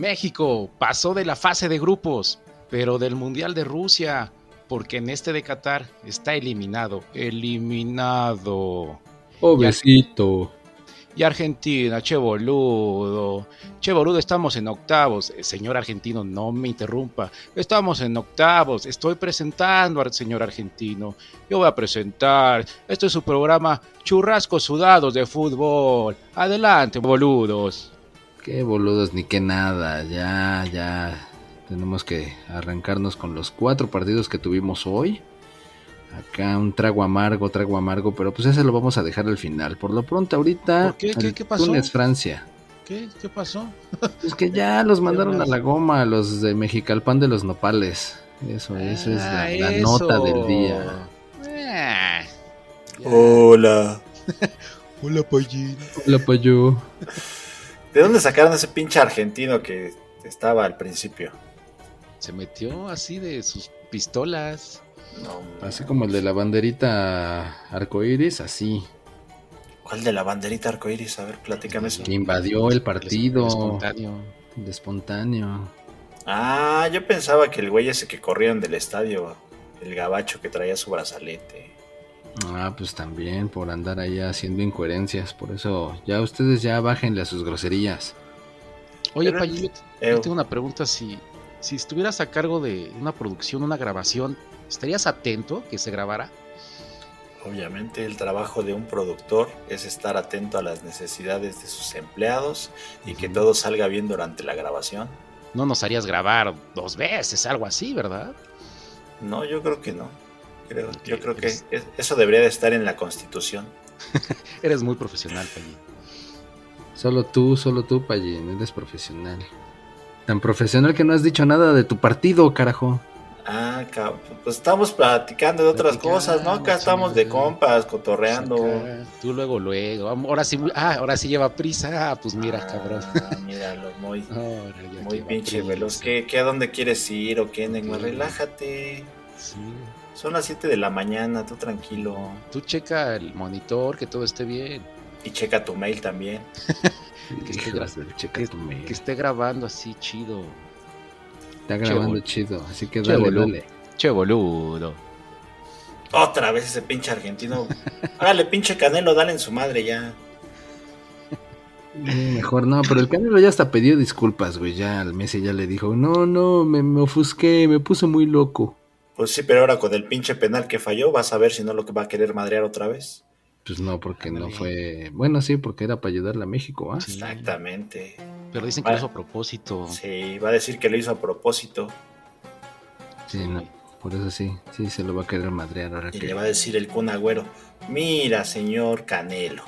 México pasó de la fase de grupos, pero del Mundial de Rusia, porque en este de Qatar está eliminado. Eliminado. Pobrecito. Y Argentina, che boludo. Che boludo, estamos en octavos. Eh, señor argentino, no me interrumpa. Estamos en octavos. Estoy presentando al señor argentino. Yo voy a presentar. Este es su programa Churrascos Sudados de Fútbol. Adelante, boludos. Qué boludos ni qué nada. Ya, ya. Tenemos que arrancarnos con los cuatro partidos que tuvimos hoy. Acá un trago amargo, trago amargo, pero pues ese lo vamos a dejar al final. Por lo pronto ahorita, ¿Qué, qué, qué pasó? Túnez, Francia. ¿Qué? ¿Qué pasó? Es que ya los mandaron a la goma, los de Mexicalpan de los Nopales. Eso, eso es la, Ah, la nota del día. Eh, Hola. Hola, Pallín. Hola, Payo. ¿De dónde sacaron ese pinche argentino que estaba al principio? Se metió así de sus pistolas. No, Así como el de la banderita arcoíris, así. ¿Cuál de la banderita arcoíris? A ver, platícame eso. Que invadió el partido Espontáneo. de espontáneo. Ah, yo pensaba que el güey ese que corrieron del estadio, el gabacho que traía su brazalete. Ah, pues también por andar ahí haciendo incoherencias. Por eso, ya ustedes ya bájenle a sus groserías. Oye, te- Eh, yo tengo una pregunta. Si, si estuvieras a cargo de una producción, una grabación, ¿estarías atento que se grabara? Obviamente el trabajo de un productor es estar atento a las necesidades de sus empleados y que todo salga bien durante la grabación. No nos harías grabar dos veces, algo así, ¿verdad? No, yo creo que no. Creo, yo creo que es- eso debería de estar en la constitución. Eres muy profesional, Pallín. Solo tú, solo tú, Pallín, eres profesional. Tan profesional que no has dicho nada de tu partido, carajo. Ah, pues estamos platicando de otras Platicando, cosas, ¿no? Acá estamos de compas, cotorreando. Tú luego, luego. Ahora sí, ah, ahora sí lleva prisa. Ah, pues mira, Ah, cabrón. Míralo, muy, Ahora ya muy pinche prisa. veloz. ¿Qué, qué, a dónde quieres ir o qué, Neymar? Sí. Relájate. Sí. Son las 7 de la mañana, tú tranquilo. Tú checa el monitor, que todo esté bien. Y checa tu mail también. Que esté, de checa que- tu mail. que esté grabando así chido. Está grabando chido, así que Che, dale, boludo. dale. Che, boludo. Otra vez ese pinche argentino. Hágale, pinche Canelo, dale en su madre ya. Mejor no, pero el Canelo ya hasta pidió disculpas, güey. Ya al Messi ya le dijo, no, no, me, me ofusqué, me puse muy loco. Pues sí, pero ahora con el pinche penal que falló, vas a ver si no lo que va a querer madrear otra vez. Pues no, porque no fue. Bueno, sí, porque era para ayudarle a México, ¿ah? Sí. Exactamente. Pero dicen que lo hizo a propósito. Sí, va a decir que lo hizo a propósito. Sí, no, por eso sí, sí se lo va a querer madrear ahora Y que. le va a decir el Kun Agüero, mira señor Canelo,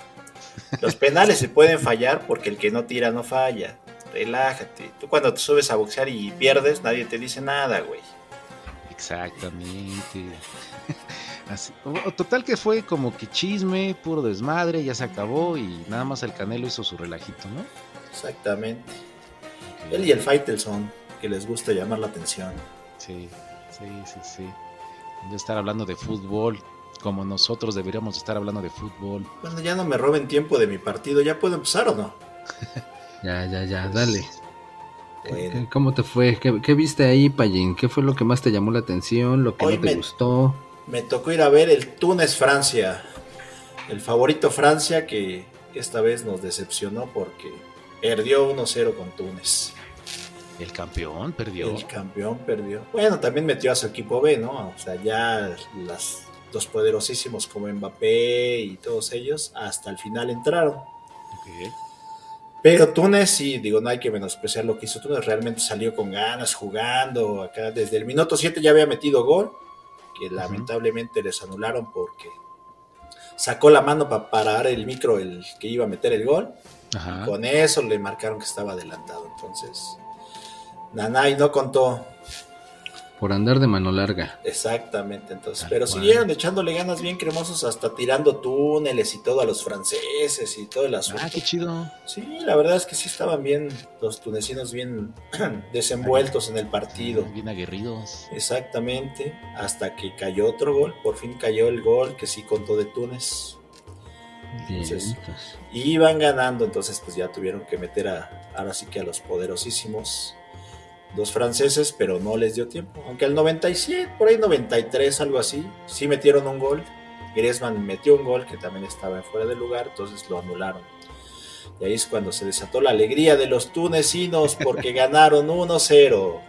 los penales se pueden fallar porque el que no tira no falla. Relájate. Tú cuando te subes a boxear y pierdes, nadie te dice nada, güey. Exactamente. Así- total que fue como que chisme, puro desmadre, ya se acabó y nada más el Canelo hizo su relajito, ¿no? Exactamente. Él y el Faitelson, que les gusta llamar la atención. Sí, sí, sí, sí. De estar hablando de fútbol, como nosotros deberíamos estar hablando de fútbol. Bueno, ya no me roben tiempo de mi partido, ¿ya puedo empezar o no? Ya, ya, ya, dale. ¿Qué- Bueno. qué- ¿Cómo te fue? ¿Qué, qué viste ahí, Payín? ¿Qué fue lo que más te llamó la atención? ¿Lo que Hoy no te me- gustó? Me tocó ir a ver el Túnez-Francia. El favorito Francia que esta vez nos decepcionó porque perdió 1-0 con Túnez. El campeón perdió. El campeón perdió. Bueno, también metió a su equipo B, ¿no? O sea, ya las, los poderosísimos como Mbappé y todos ellos hasta el final entraron. Ok. Pero Túnez, sí, digo, no hay que menospreciar lo que hizo Túnez. Realmente salió con ganas, jugando. Acá desde el minuto 7 ya había metido gol, que lamentablemente les anularon porque sacó la mano para parar el micro, el que iba a meter el gol. Ajá. Con eso le marcaron que estaba adelantado. Entonces, Nanay no contó Por andar de mano larga. exactamente. Entonces, Tal pero cual. siguieron echándole ganas bien cremosos, hasta tirando túneles y todo a los franceses y todo el asunto. Ah, qué chido. Sí, la verdad es que sí estaban bien los tunecinos bien desenvueltos en el partido. Bien aguerridos. Exactamente, hasta que cayó otro gol, por fin cayó el gol que sí contó de Túnez. Bien, Entonces- iban ganando, entonces pues ya tuvieron que meter a, ahora sí que a los poderosísimos dos franceses, pero no les dio tiempo. Aunque al 97, por ahí 93, algo así, sí metieron un gol. Griezmann metió un gol que también estaba fuera de lugar, entonces lo anularon. Y ahí es cuando se desató la alegría de los tunecinos porque ganaron 1-0.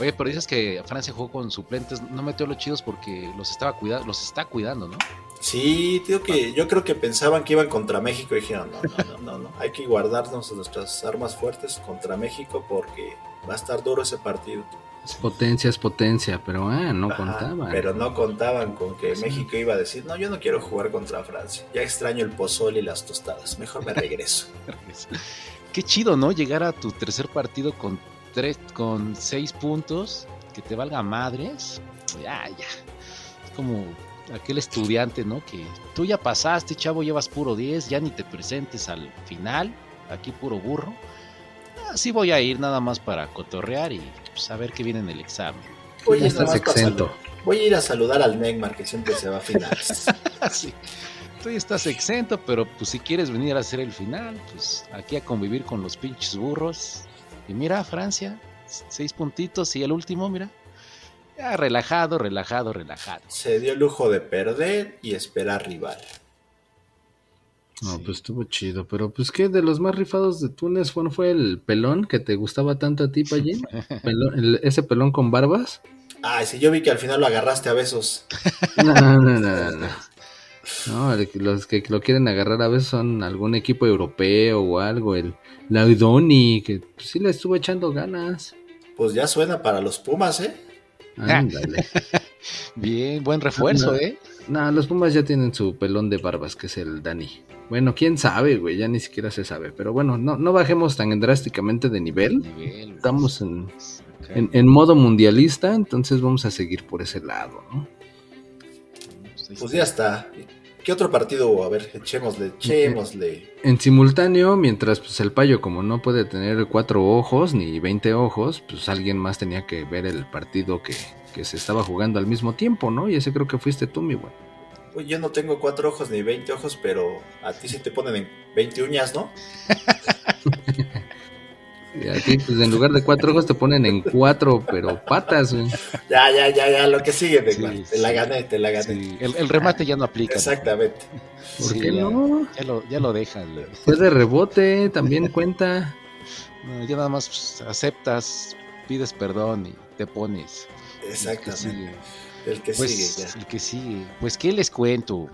Oye, pero dices que Francia jugó con suplentes, no metió los chidos porque los estaba cuidando, los está cuidando, ¿no? Sí, tío, que yo creo que pensaban que iban contra México y dijeron, no, no, no, no, hay que guardarnos nuestras armas fuertes contra México porque va a estar duro ese partido. Es potencia, es potencia, pero ah, no contaban. Pero no contaban con que México iba a decir, no, yo no quiero jugar contra Francia, ya extraño el pozole y las tostadas, mejor me regreso. Qué chido, ¿no? Llegar a tu tercer partido con tres, con seis puntos, que te valga madres, ya, ya. Es como aquel estudiante, ¿no? Que tú ya pasaste, chavo, llevas puro 10, ya ni te presentes al final, aquí puro burro. Así voy a ir nada más para cotorrear y saber pues, qué viene en el examen. Voy, estás exento. Voy a ir a saludar al Neymar que siempre se va a finales. sí. Tú estás exento, pero pues si quieres venir a hacer el final, pues aquí a convivir con los pinches burros. Y mira, Francia, seis puntitos y el último, mira, relajado, relajado, relajado. Se dio el lujo de perder y esperar rival. No, pues estuvo chido, pero pues que de los más rifados de Túnez fue, fue el pelón que te gustaba tanto a ti, Payín. ese pelón con barbas. Ay, sí, yo vi que al final lo agarraste a besos. No, no, no, no. No, los que lo quieren agarrar a veces son algún equipo europeo o algo, el Laudoni, que pues, sí le estuvo echando ganas. Pues ya suena para los Pumas, ¿eh? Ándale. Bien, buen refuerzo, ¿eh? No, los Pumas ya tienen su pelón de barbas, que es el Dani. Bueno, quién sabe, güey, ya ni siquiera se sabe. Pero bueno, no, no bajemos tan drásticamente de nivel. Estamos en, en, modo mundialista, entonces vamos a seguir por ese lado, ¿no? Pues ya está. ¿Qué otro partido? A ver, echémosle, echémosle. En simultáneo, mientras pues el payo como no puede tener cuatro ojos ni veinte ojos, pues alguien más tenía que ver el partido que, que se estaba jugando al mismo tiempo, ¿no? Y ese creo que fuiste tú, mi güey. Pues yo no tengo cuatro ojos ni veinte ojos, pero a ti sí te ponen en 20 uñas, ¿no? Y aquí, pues en lugar de cuatro ojos te ponen en cuatro, pero patas, güey. Ya, ya, ya, ya, lo que sigue, te, la gané, te la gané. El, remate ya no aplica. Exactamente. ¿Por qué no? Ya lo, ya lo dejan. Fue de rebote, también cuenta. ya nada más pues, aceptas, pides perdón y te pones. Exactamente. El que sigue, pues, ya. El que sigue. Pues, ¿qué les cuento?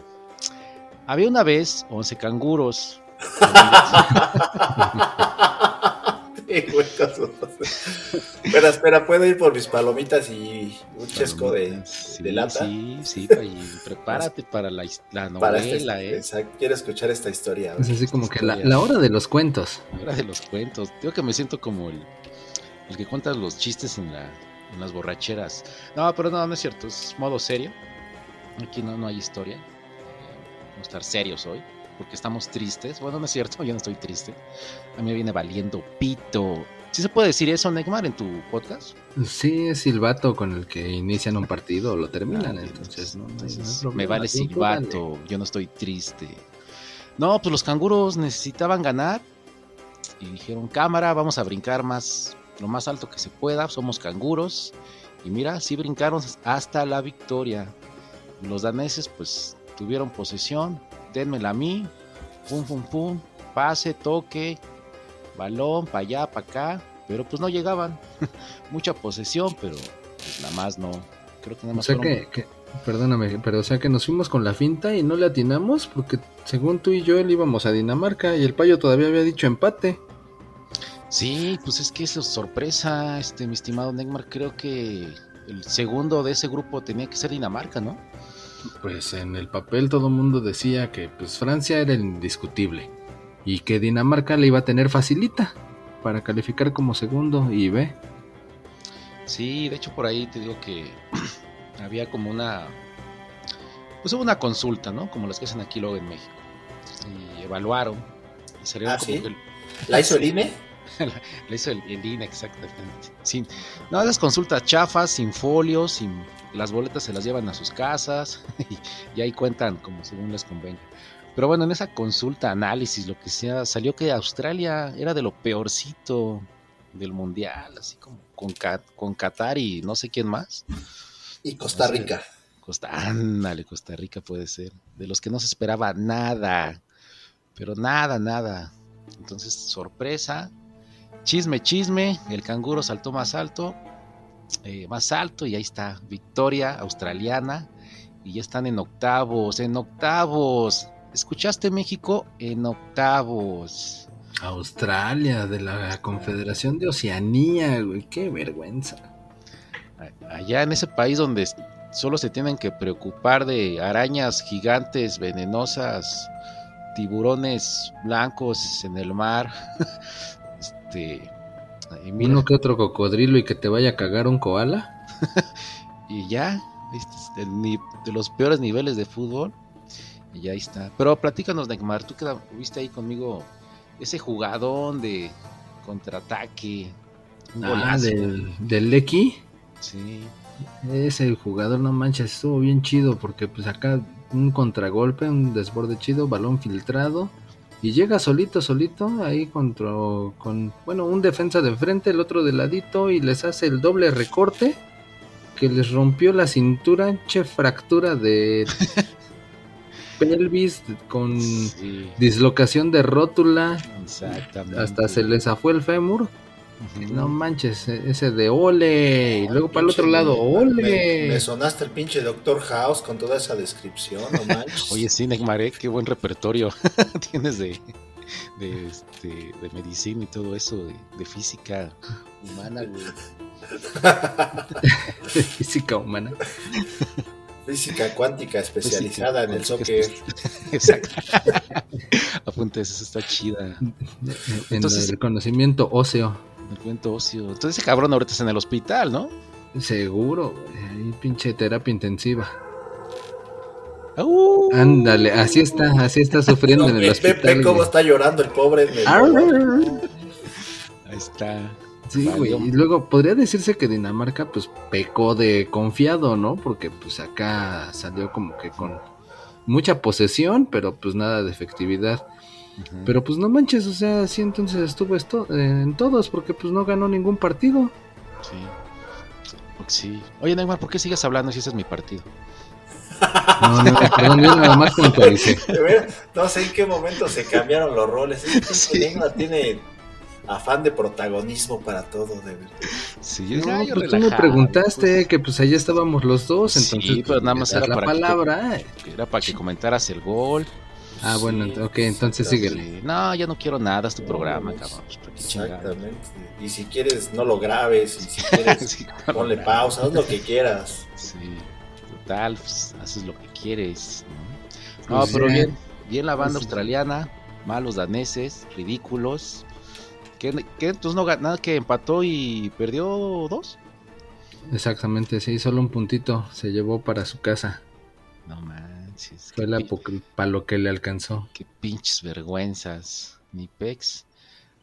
Había una vez 11 canguros. espera, espera, puedo ir por mis palomitas y un chesco de, lata. Sí, sí, y prepárate para la, novela, ¿eh? quiero escuchar esta historia. Es así como que la, hora de los cuentos. La hora de los cuentos. Digo que me siento como el, el que cuenta los chistes en, la, en las borracheras. No, pero no, no es cierto, es modo serio. Aquí no, no hay historia. Vamos a estar serios hoy porque estamos tristes. Bueno, no es cierto, yo no estoy triste. A mí me viene valiendo pito. ¿Sí se puede decir eso, Neymar, en tu podcast? Sí, es silbato con el que inician un partido o lo terminan, ah, entonces, ¿no? me vale silbato, yo no estoy triste. No, pues los canguros necesitaban ganar y dijeron, cámara, vamos a brincar más, lo más alto que se pueda, somos canguros. Y mira, sí brincaron hasta la victoria. Los daneses pues tuvieron posesión, denmela a mí, pum, pum, pum, pase, toque, balón, para allá, para acá, pero pues no llegaban. Mucha posesión, pero pues nada más no. Creo que nada más. O sea que, perdóname, pero o sea que nos fuimos con la finta y no le atinamos, porque según tú y yo él íbamos a Dinamarca y el payo todavía había dicho empate. Sí, pues es que eso es sorpresa, este, mi estimado Neymar. Creo que el segundo de ese grupo tenía que ser Dinamarca, ¿no? Pues en el papel todo el mundo decía que pues Francia era el indiscutible y que Dinamarca le iba a tener facilita para calificar como segundo y ve. Sí, de hecho por ahí te digo que había como una pues hubo una consulta, ¿no? Como las que hacen aquí luego en México. Y evaluaron y salieron ah, como que ¿La hizo el INE? la, hizo el, INE exactamente. Sin, no, esas consultas chafas, sin folios, sin las boletas se las llevan a sus casas y, ahí cuentan como según les convenga. Pero bueno, en esa consulta, análisis, lo que sea, salió que Australia era de lo peorcito del mundial, así como con, con Qatar y no sé quién más. Y Costa Rica. Costa, ándale, Costa Rica puede ser. De los que no se esperaba nada. Pero nada, nada. Entonces, sorpresa. Chisme, chisme. El canguro saltó más alto. Eh, más alto y ahí está. Victoria australiana. Y ya están en octavos. En octavos. ¿Escuchaste México? En octavos. Australia, de la Confederación de Oceanía, güey. Qué vergüenza. Allá en ese país donde solo se tienen que preocupar de arañas gigantes, venenosas, tiburones blancos en el mar. este. Uno que otro cocodrilo y que te vaya a cagar un koala. y ya, este de los peores niveles de fútbol. Y ya está. Pero platícanos, Neymar, tú que viste ahí conmigo ese jugadón de contraataque. Ah, del, del Lecky. Sí. Ese jugador, no manches, estuvo bien chido porque pues acá un contragolpe, un desborde chido, balón filtrado y llega solito, solito ahí contra, con, bueno, un defensa de frente, el otro de ladito y les hace el doble recorte que les rompió la cintura, che fractura de pelvis con dislocación de rótula, hasta se les zafó el fémur no manches, e-, ese de ole. Y luego para el otro lado, ole. Me, sonaste el pinche Doctor House con toda esa descripción, no manches. Oye, sí, Neymar, qué buen repertorio tienes de, de, este, de medicina y todo eso, de, física humana, güey. de física humana. Física cuántica especializada en el soccer. Exacto. Apuntes, eso está chida. Entonces, el conocimiento óseo. El cuento ocio. Entonces ese cabrón ahorita está en el hospital, ¿no? Seguro, ahí pinche terapia intensiva. Uh. Ándale, así está, así está sufriendo en el hospital. Ve, cómo está llorando el pobre. Ahí está. Sí, güey. Y luego podría decirse que Dinamarca pues pecó de confiado, ¿no? Porque pues acá salió como que con mucha posesión, pero pues nada de efectividad. Pero pues no manches, o sea, sí entonces estuvo esto, en todos, porque pues no ganó ningún partido. Sí. Sí. Oye, Neymar, ¿por qué sigues hablando si ese es mi partido? No, no, perdón, yo nada más puntualicé. No sé en qué momento se cambiaron los roles. Sí. Neymar tiene afán de protagonismo para todo, de verdad. Sí, no, pues tú me preguntaste pues. que pues allá estábamos los dos, entonces sí, pero nada más era la palabra. era para que comentaras el gol. Ah, bueno, ok, entonces síguele. No, ya no quiero nada, es tu programa, cabrón. Pues, Exactamente. Y si quieres, no lo grabes. Y si quieres, ponle pausa, haz lo que quieras. Sí, total, pues, haces lo que quieres. No, pues pero bien, bien la banda australiana, malos daneses, ridículos. ¿Qué, entonces no nada que empató y perdió dos? Exactamente, sí, solo un puntito se llevó para su casa. No man. Fue la para lo que le alcanzó. Qué pinches vergüenzas, mi pex.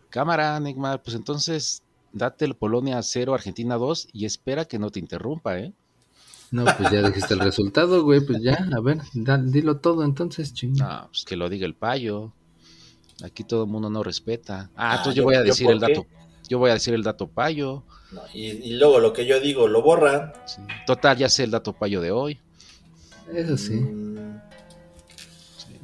Cámara, Neymar, pues entonces date el Polonia 0, Argentina 2 y espera que no te interrumpa, ¿eh? No, pues ya dijiste el resultado, güey, pues ya, a ver, dilo todo entonces, ching. No, pues que lo diga el payo. Aquí todo el mundo no respeta. Ah, ah entonces yo, voy a decir el dato. Yo voy a decir el dato payo. y, luego lo que yo digo lo borra. Total, ya sé el dato payo de hoy. Eso sí. Mm,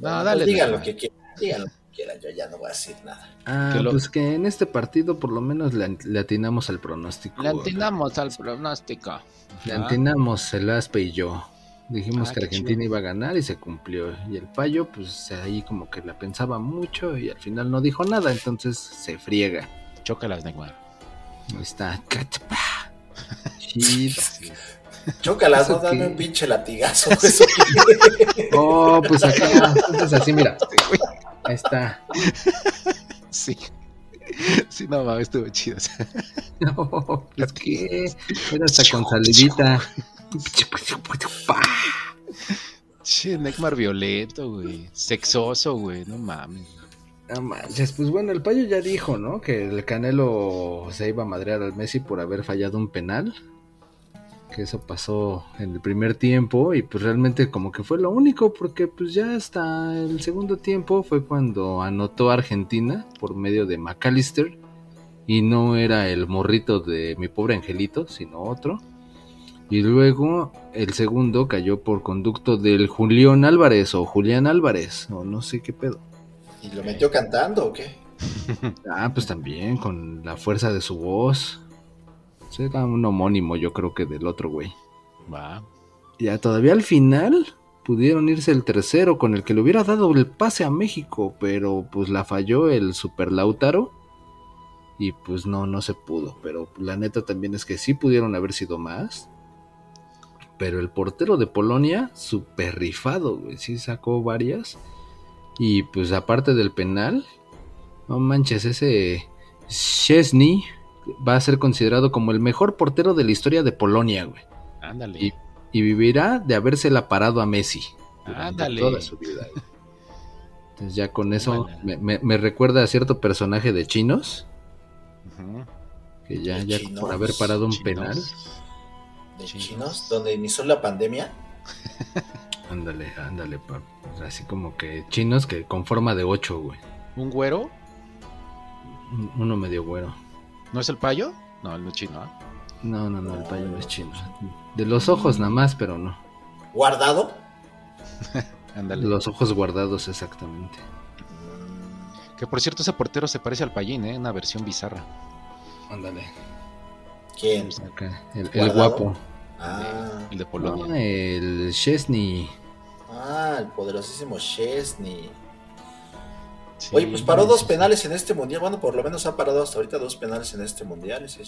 no, dale. digan lo que quieran, digan lo que quieran, yo ya no voy a decir nada. Ah, pues que en este partido por lo menos le, atinamos al pronóstico. Le atinamos al pronóstico. Le atinamos el Aspe y yo. Dijimos ah, que Argentina iba a ganar y se cumplió. Y el payo, pues ahí como que la pensaba mucho y al final no dijo nada, entonces se friega. Chócalas, Neymar. Ahí está. Chido. Chócalas, no dame un pinche latigazo. oh, pues acá, entonces así, mira. Ahí está. Sí. Sí, no mames, estuvo chido. No, pues que era hasta con salidita. Che, Neymar violento, güey. Sexoso, güey, no mames. No manches, pues bueno, el payo ya dijo, ¿no? Que el Canelo se iba a madrear al Messi por haber fallado un penal. Que eso pasó en el primer tiempo y pues realmente como que fue lo único porque pues ya hasta el segundo tiempo fue cuando anotó Argentina por medio de McAllister y no era el morrito de mi pobre angelito sino otro. Y luego el segundo cayó por conducto del Julián Álvarez o Julián Álvarez o no sé qué pedo. ¿y lo metió cantando o qué? ah pues también con la fuerza de su voz Será un homónimo, yo creo que del otro güey. Va. Ya todavía al final pudieron irse el tercero con el que le hubiera dado el pase a México, pero pues la falló el Super Lautaro. Y pues no, no se pudo. Pero la neta también es que sí pudieron haber sido más. Pero el portero de Polonia, super rifado, güey. Sí sacó varias. Y pues aparte del penal, no manches, ese Chesney va a ser considerado como el mejor portero de la historia de Polonia, güey. Ándale. Y, vivirá de habérsela parado a Messi. Ándale. Toda su vida. Entonces ya con eso me, recuerda a cierto personaje de chinos. Que ya, ya por haber parado un penal. ¿De chinos? ¿Donde inició la pandemia? ándale, ándale, Así como que chinos que con forma de ocho, güey. ¿Un güero? Uno medio güero. ¿No es el payo? No, el no es chino, ¿ah? No, no, no, el payo no es chino. De los ojos nada más, pero no. ¿Guardado? Ándale. Los ojos guardados, exactamente. Que por cierto, ese portero se parece al payín, ¿eh? Una versión bizarra. Ándale. ¿Quién? El, guapo. Ah. El de Polonia. el Chesney. Ah, el poderosísimo Chesney. Oye, pues paró dos penales en este mundial. Bueno, por lo menos ha parado hasta ahorita dos penales en este mundial. Ese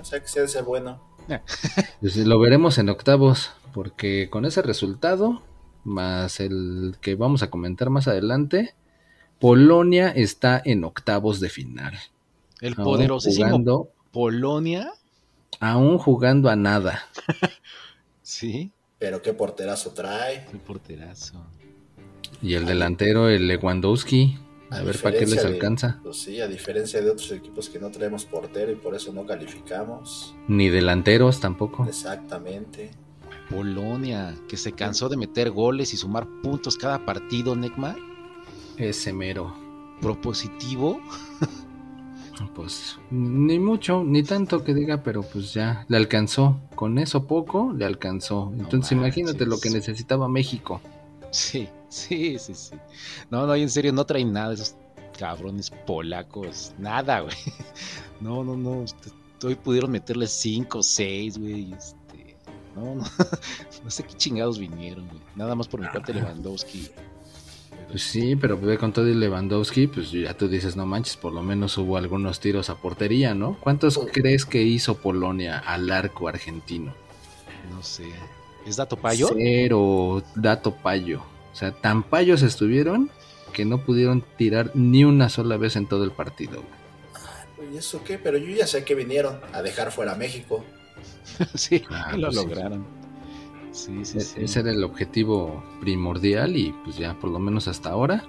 O sea que sea de ser bueno. Pues lo veremos en octavos, porque con ese resultado, más el que vamos a comentar más adelante, Polonia está en octavos de final. El poderosísimo Polonia. Aún jugando a nada. sí. Pero qué porterazo trae. Qué porterazo. Y el delantero, el Lewandowski. A, ver para qué les alcanza. pues sí, a diferencia de otros equipos que no traemos portero y por eso no calificamos. Ni delanteros tampoco. Exactamente. Polonia, que se cansó de meter goles y sumar puntos cada partido, Neymar. Ese mero. Propositivo. pues ni mucho, ni tanto que diga, pero pues ya le alcanzó. Con eso poco le alcanzó. Entonces imagínate lo que necesitaba México. Sí, sí, sí, sí. No, no, en serio, no traen nada esos cabrones polacos. Nada, güey. No, no, no. Hoy pudieron meterle 5, 6, güey. Este, no, no. No sé qué chingados vinieron, güey. Nada más por mi parte Lewandowski. Pues sí, pero con todo el Lewandowski, pues ya tú dices, no manches, por lo menos hubo algunos tiros a portería, ¿no? ¿Cuántos crees que hizo Polonia al arco argentino? No sé. ¿Es dato payo? Cero dato payo. O sea, tan payos estuvieron que no pudieron tirar ni una sola vez en todo el partido. ¿Y eso qué? Pero yo ya sé que vinieron a dejar fuera a México. sí, ah, lo pues lograron. Sí. Sí, e-, Ese era el objetivo primordial y pues ya por lo menos hasta ahora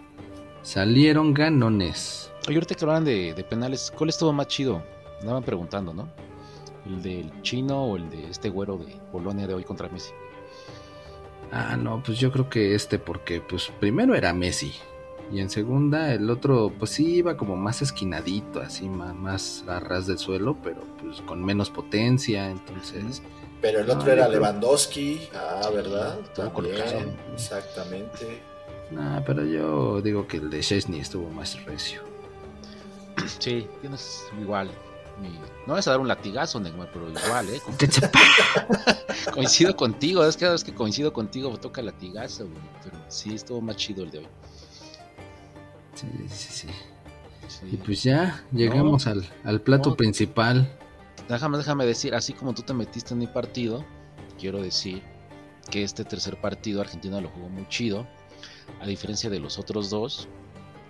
salieron ganones. Oye, ahorita que hablaban de, de penales, ¿cuál estuvo más chido? Andaban preguntando, ¿no? ¿El del chino o el de este güero de Polonia de hoy contra Messi? Ah, no, pues yo creo que este porque pues primero era Messi y en segunda el otro pues sí iba como más esquinadito, así más, más a ras del suelo, pero pues con menos potencia, entonces... Pero el otro era Lewandowski, ah, ¿verdad? También, exactamente. Nah, pero yo digo que el de Chesney estuvo más recio. Sí, tienes igual. No vas a dar un latigazo, Neymar, pero igual, ¿eh? coincido contigo, es que cada vez que coincido contigo toca latigazo, Pero sí, estuvo más chido el de hoy. Sí, sí, sí. Y pues ya llegamos al, plato principal. Déjame, déjame decir, así como tú te metiste en mi partido, quiero decir que este tercer partido Argentina lo jugó muy chido, a diferencia de los otros dos.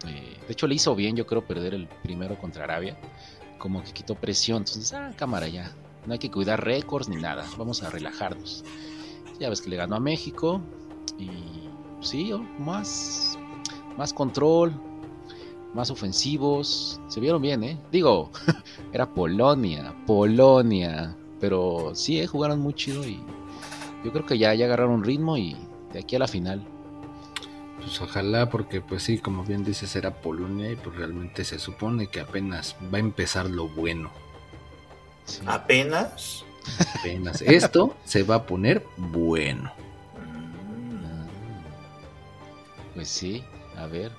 Eh, de hecho, le hizo bien, yo creo, perder el primero contra Arabia como que quitó presión. Entonces, ah, cámara ya. No hay que cuidar récords ni nada. Vamos a relajarnos. Ya ves que le ganó a México. Y sí, oh, más, más control, más ofensivos. Se vieron bien, ¿eh? Digo, era Polonia, Polonia. Pero sí, eh, jugaron muy chido y yo creo que ya, ya agarraron ritmo y de aquí a la final. Pues ojalá, porque pues sí, como bien dices, era Polonia y pues realmente se supone que apenas va a empezar lo bueno. ¿Apenas? Apenas. Esto se va a poner bueno. Mm. Pues sí, a ver.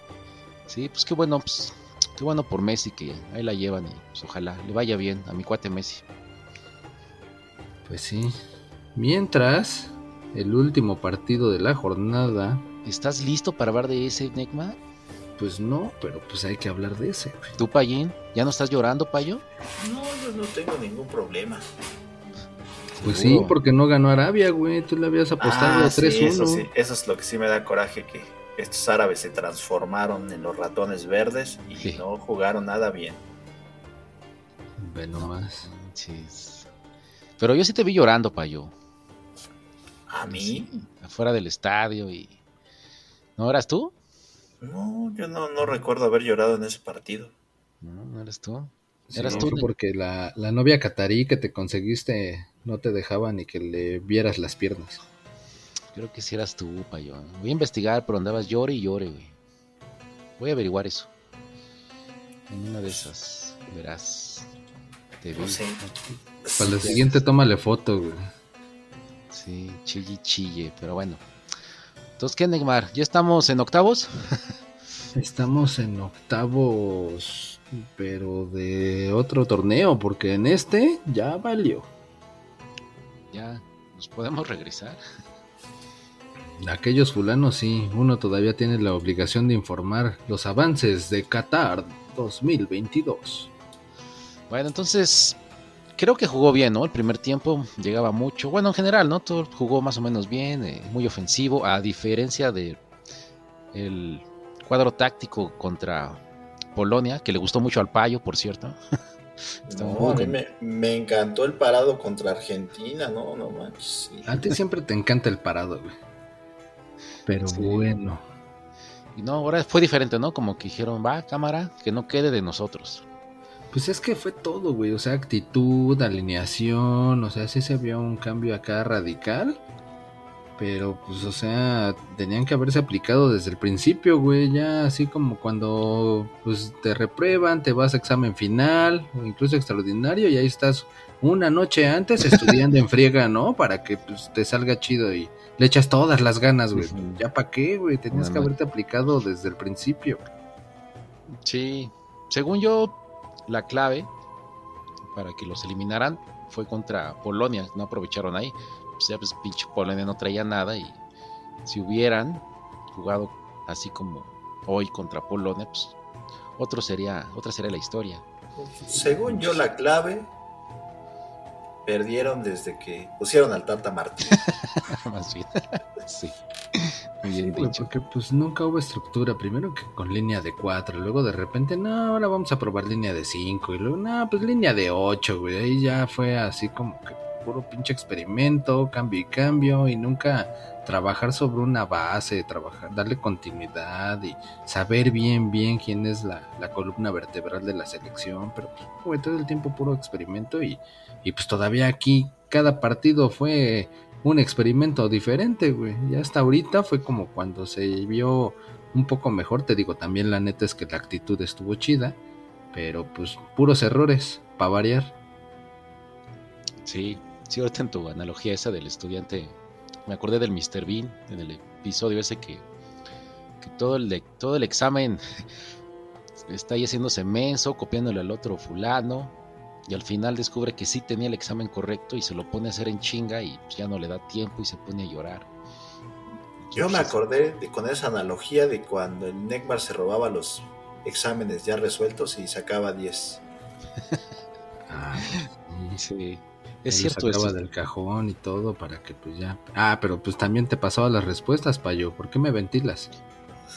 Sí, pues qué bueno, pues, qué bueno por Messi que ahí la llevan y pues ojalá le vaya bien a mi cuate Messi. Pues sí. Mientras, el último partido de la jornada. ¿Estás listo para hablar de ese, Necma? Pues no, pero pues hay que hablar de ese. ¿Tú, Payín? ¿Ya no estás llorando, Payo? No, yo no tengo ningún problema. Pues sí, porque no ganó Arabia, güey. Tú le habías apostado Ah, a 3-1. sí, eso, sí, eso es lo que sí me da coraje, que estos árabes se transformaron en los ratones verdes y Sí. no jugaron nada bien. Ve nomás. Chis. Pero yo sí te vi llorando, Payo. ¿A mí? Afuera del estadio y... ¿No eras tú? No, yo no, no recuerdo haber llorado en ese partido. No, no eres tú. Eras tú, porque la, la novia catarí que te conseguiste no te dejaba ni que le vieras las piernas. Creo que sí eras tú, Payo. Voy a investigar, pero andabas llore y llore, güey. Voy a averiguar eso. En una de esas, verás. Te vi. No sé. Para la siguiente, tómale foto, güey. Sí, chille, chille, pero bueno. Entonces, ¿qué, Neymar? ¿Ya estamos en octavos? Estamos en octavos, pero de otro torneo, porque en este ya valió. Ya, nos podemos regresar. Aquellos fulanos sí, uno todavía tiene la obligación de informar los avances de Qatar 2022. Bueno, entonces, creo que jugó bien, ¿no? El primer tiempo llegaba mucho. Bueno, en general, ¿no? Todo jugó más o menos bien, eh, muy ofensivo, a diferencia de el cuadro táctico contra Polonia, que le gustó mucho al Payo, por cierto. No, a mí me, me encantó el parado contra Argentina, no, no manches. sí. A ti siempre te encanta el parado, güey. Pero Sí. bueno, Y no, ahora fue diferente, ¿no? Como que dijeron, va, cámara, que no quede de nosotros. Pues es que fue todo, güey. O sea, actitud, alineación, o sea, sí se vio un cambio acá radical. Pero pues, o sea, tenían que haberse aplicado desde el principio, güey. Ya así como cuando pues te reprueban, te vas a examen final o incluso extraordinario y ahí estás una noche antes estudiando en friega, ¿no? Para que pues, te salga chido y le echas todas las ganas, güey. Ya para qué, güey. Tenías que haberte aplicado desde el principio. Sí, según yo, la clave para que los eliminaran fue contra Polonia. No aprovecharon ahí. Pues pues pinche Polonia no traía nada. Y si hubieran jugado así como hoy contra Polonia, pues otro sería, otra sería la historia. Según yo, la clave perdieron desde que pusieron al Tata Martín. Más bien. sí. Bien Sí, dicho. porque pues nunca hubo estructura. Primero que con línea de 4, luego de repente, no, ahora vamos a probar línea de 5, y luego, no, pues línea de 8, güey. Ahí ya fue así como que puro pinche experimento, cambio y cambio, y nunca trabajar sobre una base, trabajar, darle continuidad y saber bien, bien quién es la, la columna vertebral de la selección. Pero, pues, güey, todo el tiempo puro experimento, y, y pues todavía aquí cada partido fue un experimento diferente, güey. Ya hasta ahorita fue como cuando se vio un poco mejor. Te digo, también la neta es que la actitud estuvo chida, pero pues puros errores, para variar. Sí, sí, ahorita en tu analogía esa del estudiante, me acordé del Mr. Bean, en el episodio ese que, que todo, el todo el examen está ahí haciéndose menso, copiándole al otro fulano, y al final descubre que sí tenía el examen correcto y se lo pone a hacer en chinga y pues, ya no le da tiempo y se pone a llorar. Yo me acordé de, con esa analogía de cuando el Neymar se robaba los exámenes ya resueltos y sacaba 10. Ah, Sí, Él es lo cierto sacaba eso. del cajón y todo para que pues ya. Ah, pero pues también te pasaba las respuestas, payo. ¿Por qué me ventilas?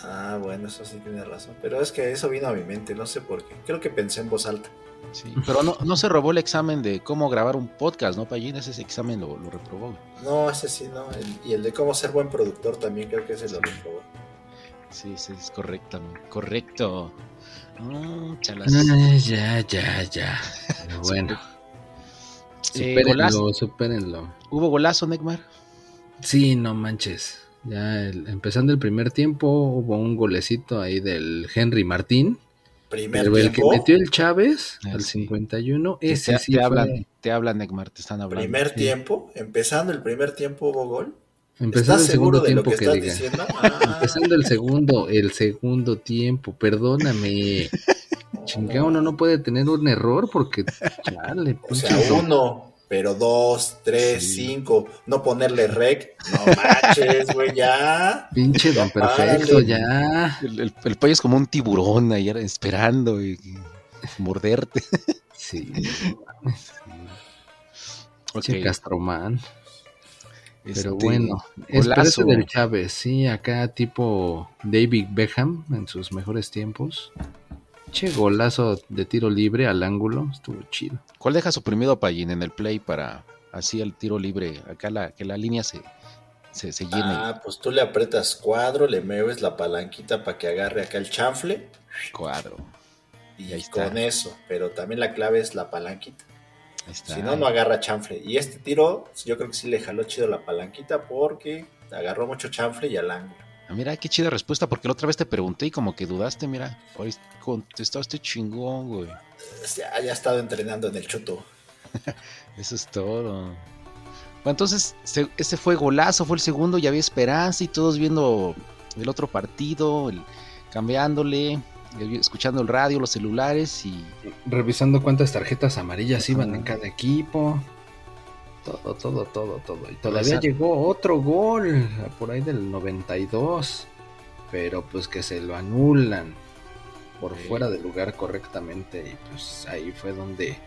Ah, bueno, eso sí tiene razón. Pero es que eso vino a mi mente, no sé por qué. Creo que pensé en voz alta. Sí, Pero no, no se robó el examen de cómo grabar un podcast, ¿no, Pallín? Ese examen lo, lo reprobó. güey. No, ese sí, no. El- y el de cómo ser buen productor también creo que ese lo reprobó. Sí, sí, es correcto. Correcto. Ah, ya, ya, ya. Pero bueno. Eh, Supérenlo, golazo. supérenlo. ¿Hubo golazo, Neymar? Sí, no manches. Ya el- empezando el primer tiempo hubo un golecito ahí del Henry Martín. Primer Pero el que metió el Chávez Ah, al sí. 51, Te- ese te, sí te fue- hablan, te hablan, Neymar, te están hablando. Primer sí. tiempo. Empezando el primer tiempo hubo gol. Empezando ¿Estás el segundo seguro de lo tiempo que que, estás diga. Ah, Empezando el segundo, el segundo tiempo, perdóname. Chingado, uno no puede tener un error porque, chale, O sea, uno, pero dos, tres, Sí. cinco. No ponerle rec. No manches, güey, ya. Pinche don perfecto, párale. ya. El, el, el pollo es como un tiburón ahí esperando y, y morderte. Sí, Ok, pinche Castromán. este, Pero bueno, es ese del Chávez, sí, acá tipo David Beckham en sus mejores tiempos. Che, golazo de tiro libre al ángulo, estuvo chido. ¿Cuál deja suprimido a Payín en el play para así el tiro libre? Acá la, que la línea se, se, se llene. Ah, pues tú le aprietas cuadro, le mueves la palanquita para que agarre acá el chanfle Cuadro. y Ahí está. con eso. Pero también la clave es la palanquita. Está. Si no, no agarra chanfle. Y este tiro, yo creo que sí le jaló chido la palanquita porque agarró mucho chanfle y al ángulo. Mira, qué chida respuesta, porque la otra vez te pregunté y como que dudaste, mira. Hoy contestaste chingón, güey. Ya, ya ha estado entrenando en el chuto. Eso es todo. Bueno, entonces, se- ese fue golazo, fue el segundo, ya había esperanza y todos viendo el otro partido, el- cambiándole, escuchando el radio, los celulares y Revisando cuántas tarjetas amarillas iban en cada equipo. Todo, todo, todo, todo. Y todavía llegó otro gol por ahí del 92. Pero pues que se lo anulan por Sí. fuera del lugar correctamente. Y pues ahí fue donde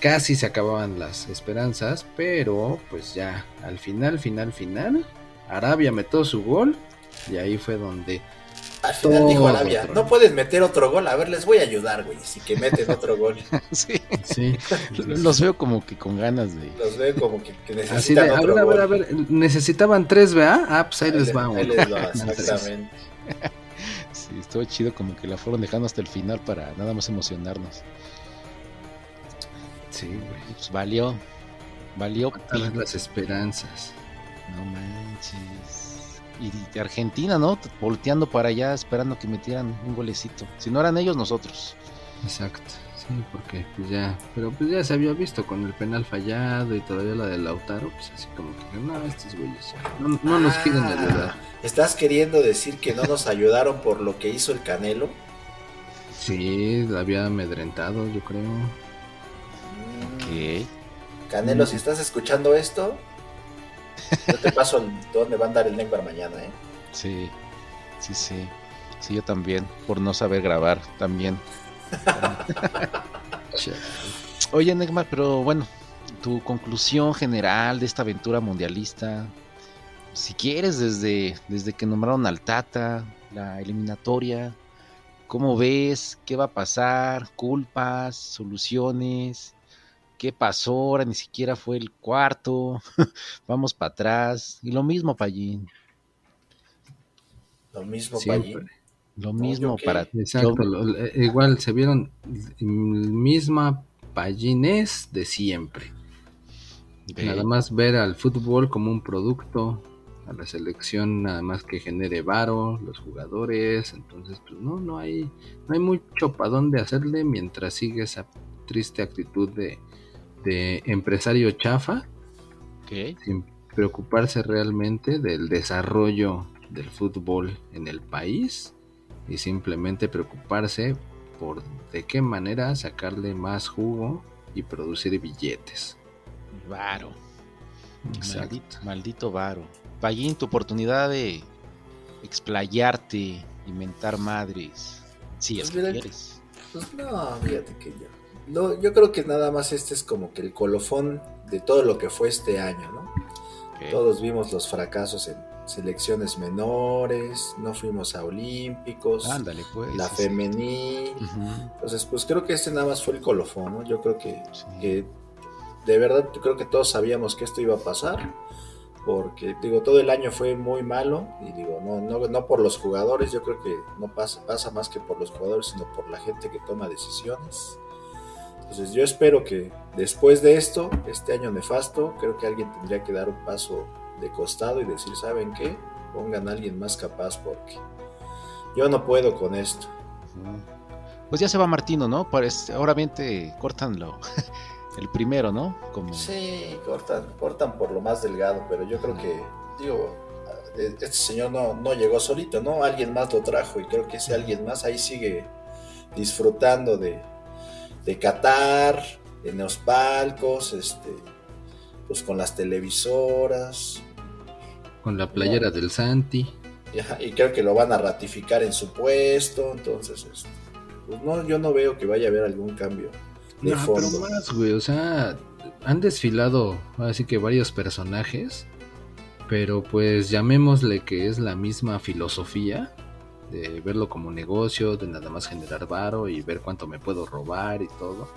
casi se acababan las esperanzas. Pero pues ya al final, final, final. Arabia metió su gol. Y ahí fue donde Al final Todo dijo Arabia, no puedes meter otro gol. A ver, les voy a ayudar, güey. Si que meten otro gol. sí, sí, los veo como que con ganas de... Los veo como que, que Así necesitan de, a otro ver, a ver, gol. a ver, necesitaban tres, ¿verdad? Ah, pues ahí, les va. Ahí les va, exactamente. Sí, estuvo chido como que la fueron dejando hasta el final para nada más emocionarnos. Sí, güey. Pues valió, valió. Todas las esperanzas. No manches. Y de Argentina, ¿no? Volteando para allá, esperando que metieran un golecito. Si no eran ellos, nosotros. Exacto. Sí, porque pues ya, pero pues ya se había visto con el penal fallado y todavía la de Lautaro, pues así como que no, estos güeyes no, no nos quieren Ah, ayudar. ¿Estás queriendo decir que no nos ayudaron por lo que hizo el Canelo? Sí, la había amedrentado, yo creo. Mm, ¿Qué? Canelo, Mm. si estás escuchando esto, yo te paso el- dónde va a andar el Neymar mañana, ¿eh? Sí, sí, sí. Sí, yo también, por no saber grabar también. Oye, Neymar, pero bueno, tu conclusión general de esta aventura mundialista, si quieres, desde, desde que nombraron al Tata, la eliminatoria, ¿cómo ves? ¿Qué va a pasar? ¿Culpas? ¿Soluciones? ¿Qué pasó? Ahora ni siquiera fue el cuarto. Vamos para atrás. Y lo mismo, Pallín. Lo mismo Siempre. Pallín. Lo mismo qué. para Exacto, yo- lo- igual se vieron misma pallines de siempre. Nada más ver al fútbol como un producto, a la selección nada más que genere varo, los jugadores, entonces pues no, no hay, no hay mucho para dónde hacerle mientras sigue esa triste actitud de, de empresario chafa, ¿qué? sin preocuparse realmente del desarrollo del fútbol en el país y simplemente preocuparse por de qué manera sacarle más jugo y producir billetes. Varo. Maldito, maldito varo. Pallín, tu oportunidad de explayarte, inventar madres. Sí, es Pues que quieres. Pues no, fíjate que yo. No, yo creo que nada más este es como que el colofón de todo lo que fue este año, ¿no? Todos vimos los fracasos en selecciones menores, no fuimos a Olímpicos, Ándale, pues. la sí, sí. femenil. Entonces, pues creo que este nada más fue el colofón, ¿no? Yo creo que, sí. que de verdad yo creo que todos sabíamos que esto iba a pasar, porque digo, todo el año fue muy malo, y digo, no, no, no por los jugadores, yo creo que no pasa, pasa más que por los jugadores, sino por la gente que toma decisiones. Entonces yo espero que después de esto, este año nefasto, creo que alguien tendría que dar un paso de costado y decir, ¿saben qué? Pongan a alguien más capaz porque yo no puedo con esto. Pues ya se va Martino, ¿no? Parece, obviamente cortan lo, el primero, ¿no? Como... Sí, cortan, cortan por lo más delgado, pero yo creo que, digo, este señor no, no llegó solito, ¿no? Alguien más lo trajo y creo que ese alguien más ahí sigue disfrutando de, de Qatar, en los palcos, este, pues con las televisoras. Con la playera del Santi. y creo que lo van a ratificar en su puesto, entonces, este, pues no, yo no veo que vaya a haber algún cambio de no, Pero más, güey, o sea, han desfilado así que varios personajes, pero pues llamémosle que es la misma filosofía de verlo como negocio, de nada más generar varo y ver cuánto me puedo robar y todo.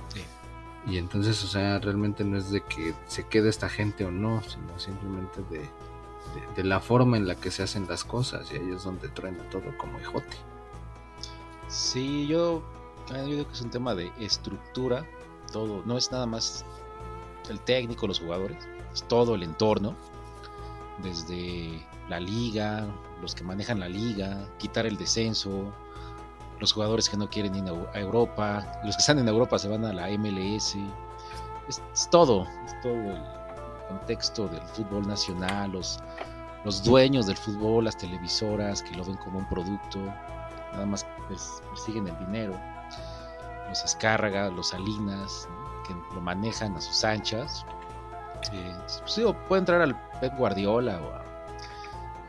Y entonces, o sea, realmente no es de que se quede esta gente o no, sino simplemente de, de, la forma en la que se hacen las cosas y ahí es donde truena todo como ejote. Sí, yo, yo digo que es un tema de estructura, todo, no es nada más el técnico, los jugadores, es todo el entorno, desde la liga, los que manejan la liga, quitar el descenso, los jugadores que no quieren ir a Europa, los que están en Europa se van a la MLS, es, todo, es todo el contexto del fútbol nacional, los, los dueños del fútbol, las televisoras que lo ven como un producto, nada más pues, persiguen el dinero, los Escárraga, los Salinas, que lo manejan a sus anchas. Eh, pues, puede entrar al Pep Guardiola o a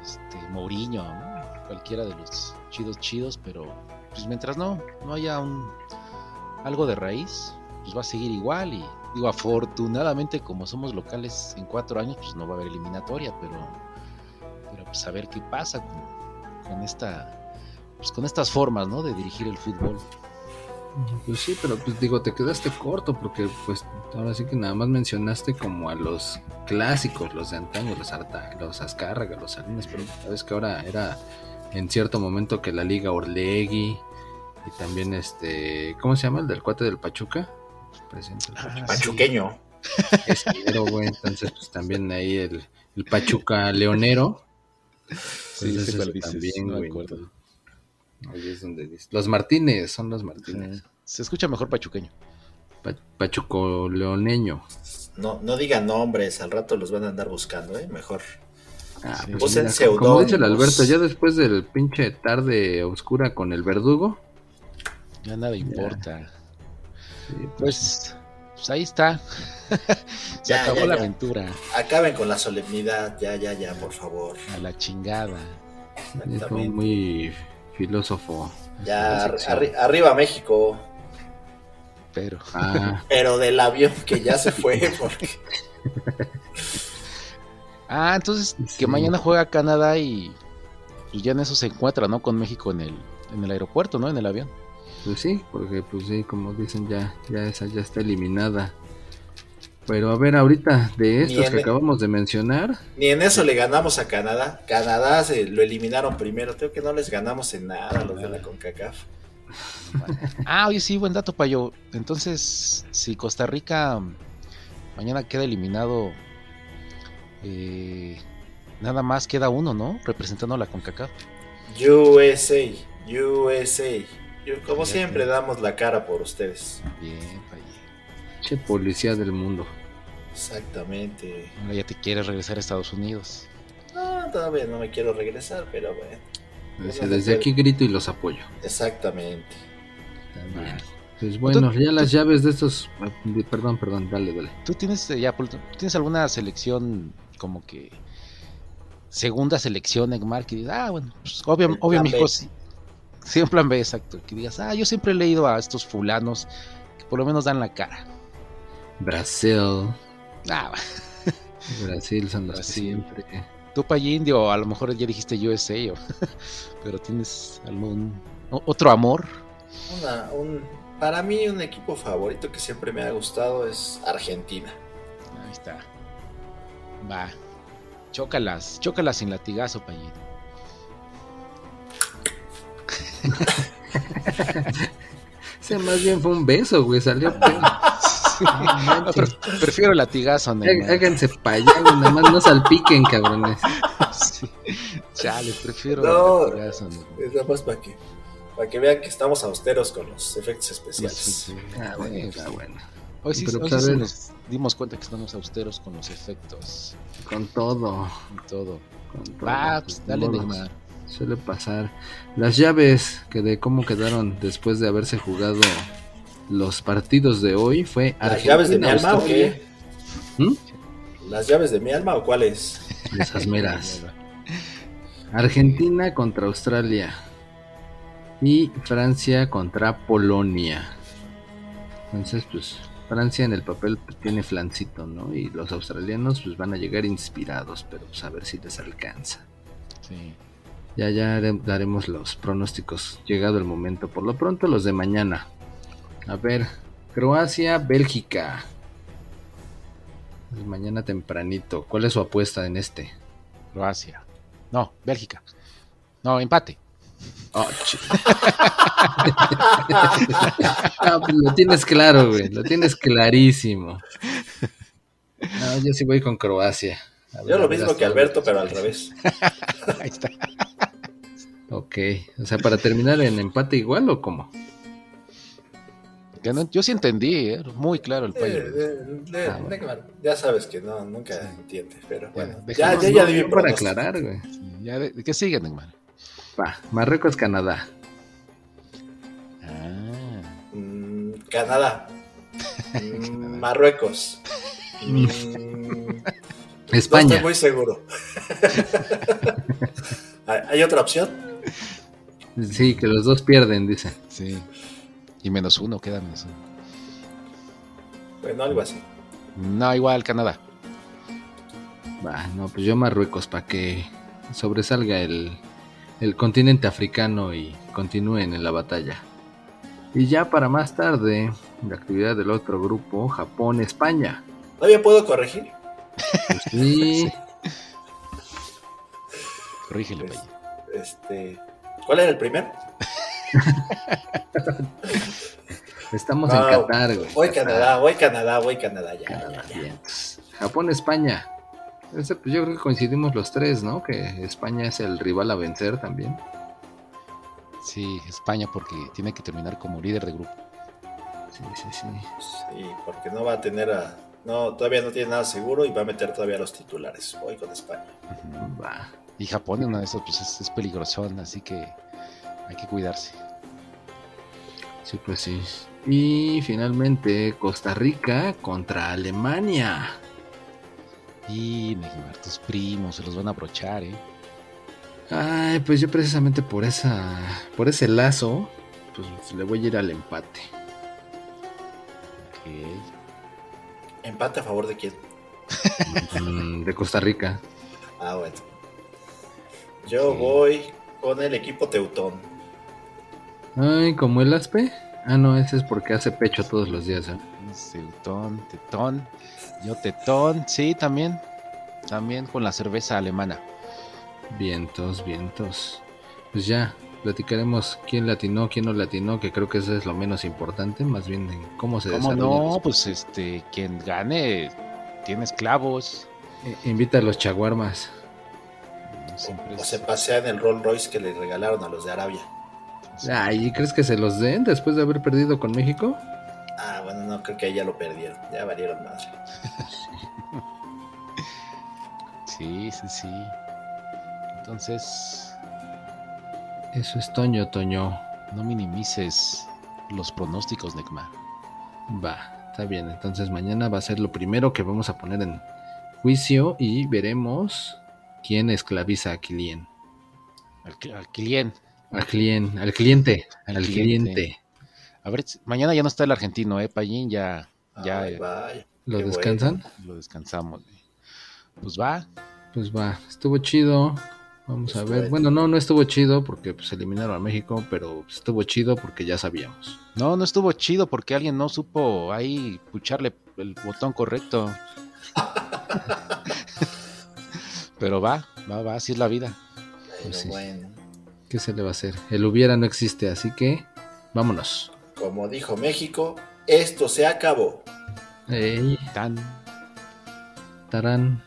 este, Mourinho, cualquiera de los chidos chidos, pero pues mientras no, no haya un algo de raíz, pues va a seguir igual y digo afortunadamente como somos locales en cuatro años, pues no va a haber eliminatoria, pero pero pues a ver qué pasa con, esta pues con estas formas, ¿no? De dirigir el fútbol. Pues sí, pero pues digo, te quedaste corto porque pues ahora sí que nada más mencionaste como a los clásicos, los de antaño, los Arta, los Azcárraga, los Salinas, pero sabes que ahora era en cierto momento que la Liga Orlegui y también este, ¿cómo se llama? El del cuate del Pachuca. Ah, Pachuqueño. güey, entonces pues también ahí el, el Pachuca Leonero. Sí, también, güey. Ahí es donde dice. Los Martínez, son los Martínez. Se escucha mejor pachuqueño. pachuco leoneño. No, no digan nombres, al rato los van a andar buscando, ¿eh? Mejor. Ah, pues como, dice el Alberto, ya después del pinche tarde oscura con el verdugo. Ya nada importa. pues, pues, pues, ahí está. Se acabó la aventura. Acaben con la solemnidad, ya, ya, ya, por favor. A la chingada. muy filósofo. Ya, arriba México. Pero. Ah. Pero del avión que ya se fue. Porque... ah, entonces que mañana juega Canadá y, y ya en eso se encuentra, ¿no? Con México en el, en el aeropuerto, ¿no? En el avión. Pues sí, porque pues sí, como dicen ya, ya esa ya está eliminada. Pero a ver, ahorita de estos que e- acabamos de mencionar. Ni en eso le ganamos a Canadá. Canadá se lo eliminaron primero. Creo que no les ganamos en nada los de la CONCACAF. Ah, oye, sí, buen dato, Payo. Entonces, si Costa Rica mañana queda eliminado, eh, nada más queda uno, ¿no? Representando a la CONCACAF. USA, USA. como siempre, damos la cara por ustedes. Bien, Payo. Che, policía del mundo. Exactamente. Ahora ya te quieres regresar a Estados Unidos. No, todavía no me quiero regresar, pero bueno. Desde, aquí grito y los apoyo. Exactamente. Pues bueno, ya las llaves de estos. Perdón, perdón, dale, dale. ¿Tú tienes, ya, ¿tienes alguna selección como que. Segunda selección en Mark y dices, ah, bueno, pues obvio, obvio, mi hijo sí. Sí, un plan B, exacto. Que digas, ah, yo siempre he leído a estos fulanos que por lo menos dan la cara. Brasil. Ah, Brasil son los siempre. Tú para indio, a lo mejor ya dijiste USA, pero tienes algún otro amor. un, para mí un equipo favorito que siempre me ha gustado es Argentina. Ahí está. Va. Chócalas, chócalas sin latigazo, Payín. Ese más bien fue un beso, güey, salió prefiero latigazo, Neymar. Háganse para allá, nada más no salpiquen, cabrones. sí. Chale, prefiero no, latigazo, Es nada más para que, para que vean que estamos austeros con los efectos especiales. Sí, sí, ah, bueno, está bueno. Hoy sí, Pero, hoy sí nos dimos cuenta que estamos austeros con los efectos. Con todo. Con todo. Con todo. Va, pues, dale, Neymar. Suele pasar. Las llaves que de cómo quedaron después de haberse jugado los partidos de hoy fue ¿Las llaves de mi alma o qué? ¿Mm? ¿Las llaves de mi alma o cuáles? Esas meras. Argentina contra Australia y Francia contra Polonia. Entonces, pues Francia en el papel tiene flancito, ¿no? Y los australianos pues van a llegar inspirados, pero pues a ver si les alcanza. Sí. Ya, ya daremos los pronósticos llegado el momento. Por lo pronto los de mañana. A ver, Croacia, Bélgica. mañana tempranito. ¿Cuál es su apuesta en este? Croacia. No, Bélgica. No, empate. Oh, pues lo tienes claro, güey. Lo tienes clarísimo. No, yo sí voy con Croacia. yo lo mismo que Alberto, pero al revés. Ahí está. Ok, o sea, para terminar en empate igual o cómo? Yo sí entendí, ¿eh? muy claro el payo. Ah, ya sabes que no, nunca entiende, pero bueno, ya, ya, ya debí Para aclarar, güey. Ya de, ¿Qué sigue, Neymar? Va, Marruecos, Canadá. Ah. Mm, Canadá. Mm, Marruecos. Mm, España. No estoy muy seguro. ¿Hay otra opción? Sí, que los dos pierden, dice. Sí. Y menos uno, queda menos uno. Bueno, algo así. No, igual Canadá. Va, no, pues yo Marruecos para que sobresalga el, el continente africano y continúen en la batalla. Y ya para más tarde, la actividad del otro grupo, Japón, España. ¿Todavía puedo corregir? Pues sí. Corrígele, pues, Este, ¿Cuál era el primero? Estamos en Qatar, güey. Voy Canadá, voy Canadá, voy Canadá ya. Japón, España. pues yo creo que coincidimos los tres, ¿no? Que España es el rival a vencer también. Sí, España porque tiene que terminar como líder de grupo. Sí, sí, sí. Sí, porque no va a tener a... No, todavía no tiene nada seguro y va a meter todavía los titulares. Voy con España. Va. Y Japón, una de esas, pues es, es peligrosón, así que hay que cuidarse. Sí, pues sí. Y finalmente Costa Rica contra Alemania. Y Neymar, tus primos se los van a abrochar, ¿eh? Ay, pues yo precisamente por esa, por ese lazo, pues le voy a ir al empate. Ok. ¿Empate a favor de quién? Mm, de Costa Rica. Ah, bueno. Yo voy con el equipo Teutón. Ay, ¿como el Aspe? Ah, no, ese es porque hace pecho todos los días, ¿eh? Teutón, Tetón. Yo Tetón, sí, también. También con la cerveza alemana. Vientos, vientos. Pues ya, platicaremos quién latinó, quién no latinó, que creo que eso es lo menos importante, más bien en cómo se ¿Cómo no? Pues este, quien gane tiene esclavos. Eh, invita a los chaguarmas. O, se pasea en el Rolls Royce que le regalaron a los de Arabia. ¿Y crees que se los den después de haber perdido con México? Ah, bueno, no, creo que ahí ya lo perdieron. Ya valieron más. sí, sí, sí. Entonces. Eso es Toño, Toño. No minimices los pronósticos, Necma. Va, está bien. Entonces mañana va a ser lo primero que vamos a poner en juicio y veremos quién esclaviza a Kilien. Al, al Kilien. Al, cliente, al cliente, al, cliente. A ver, mañana ya no está el argentino, ¿eh? Payín ya. ya ¿Lo descansan? Lo descansamos. Pues va. Pues va, estuvo chido. Vamos a ver. Bueno, no, no estuvo chido porque pues eliminaron a México, pero estuvo chido porque ya sabíamos. No, no estuvo chido porque alguien no supo ahí pucharle el botón correcto. pero va, va, va, así es la vida. Pues bueno. ¿Qué se le va a hacer? El hubiera no existe, así que vámonos. Como dijo México, esto se acabó. Ey. Tan. Tarán.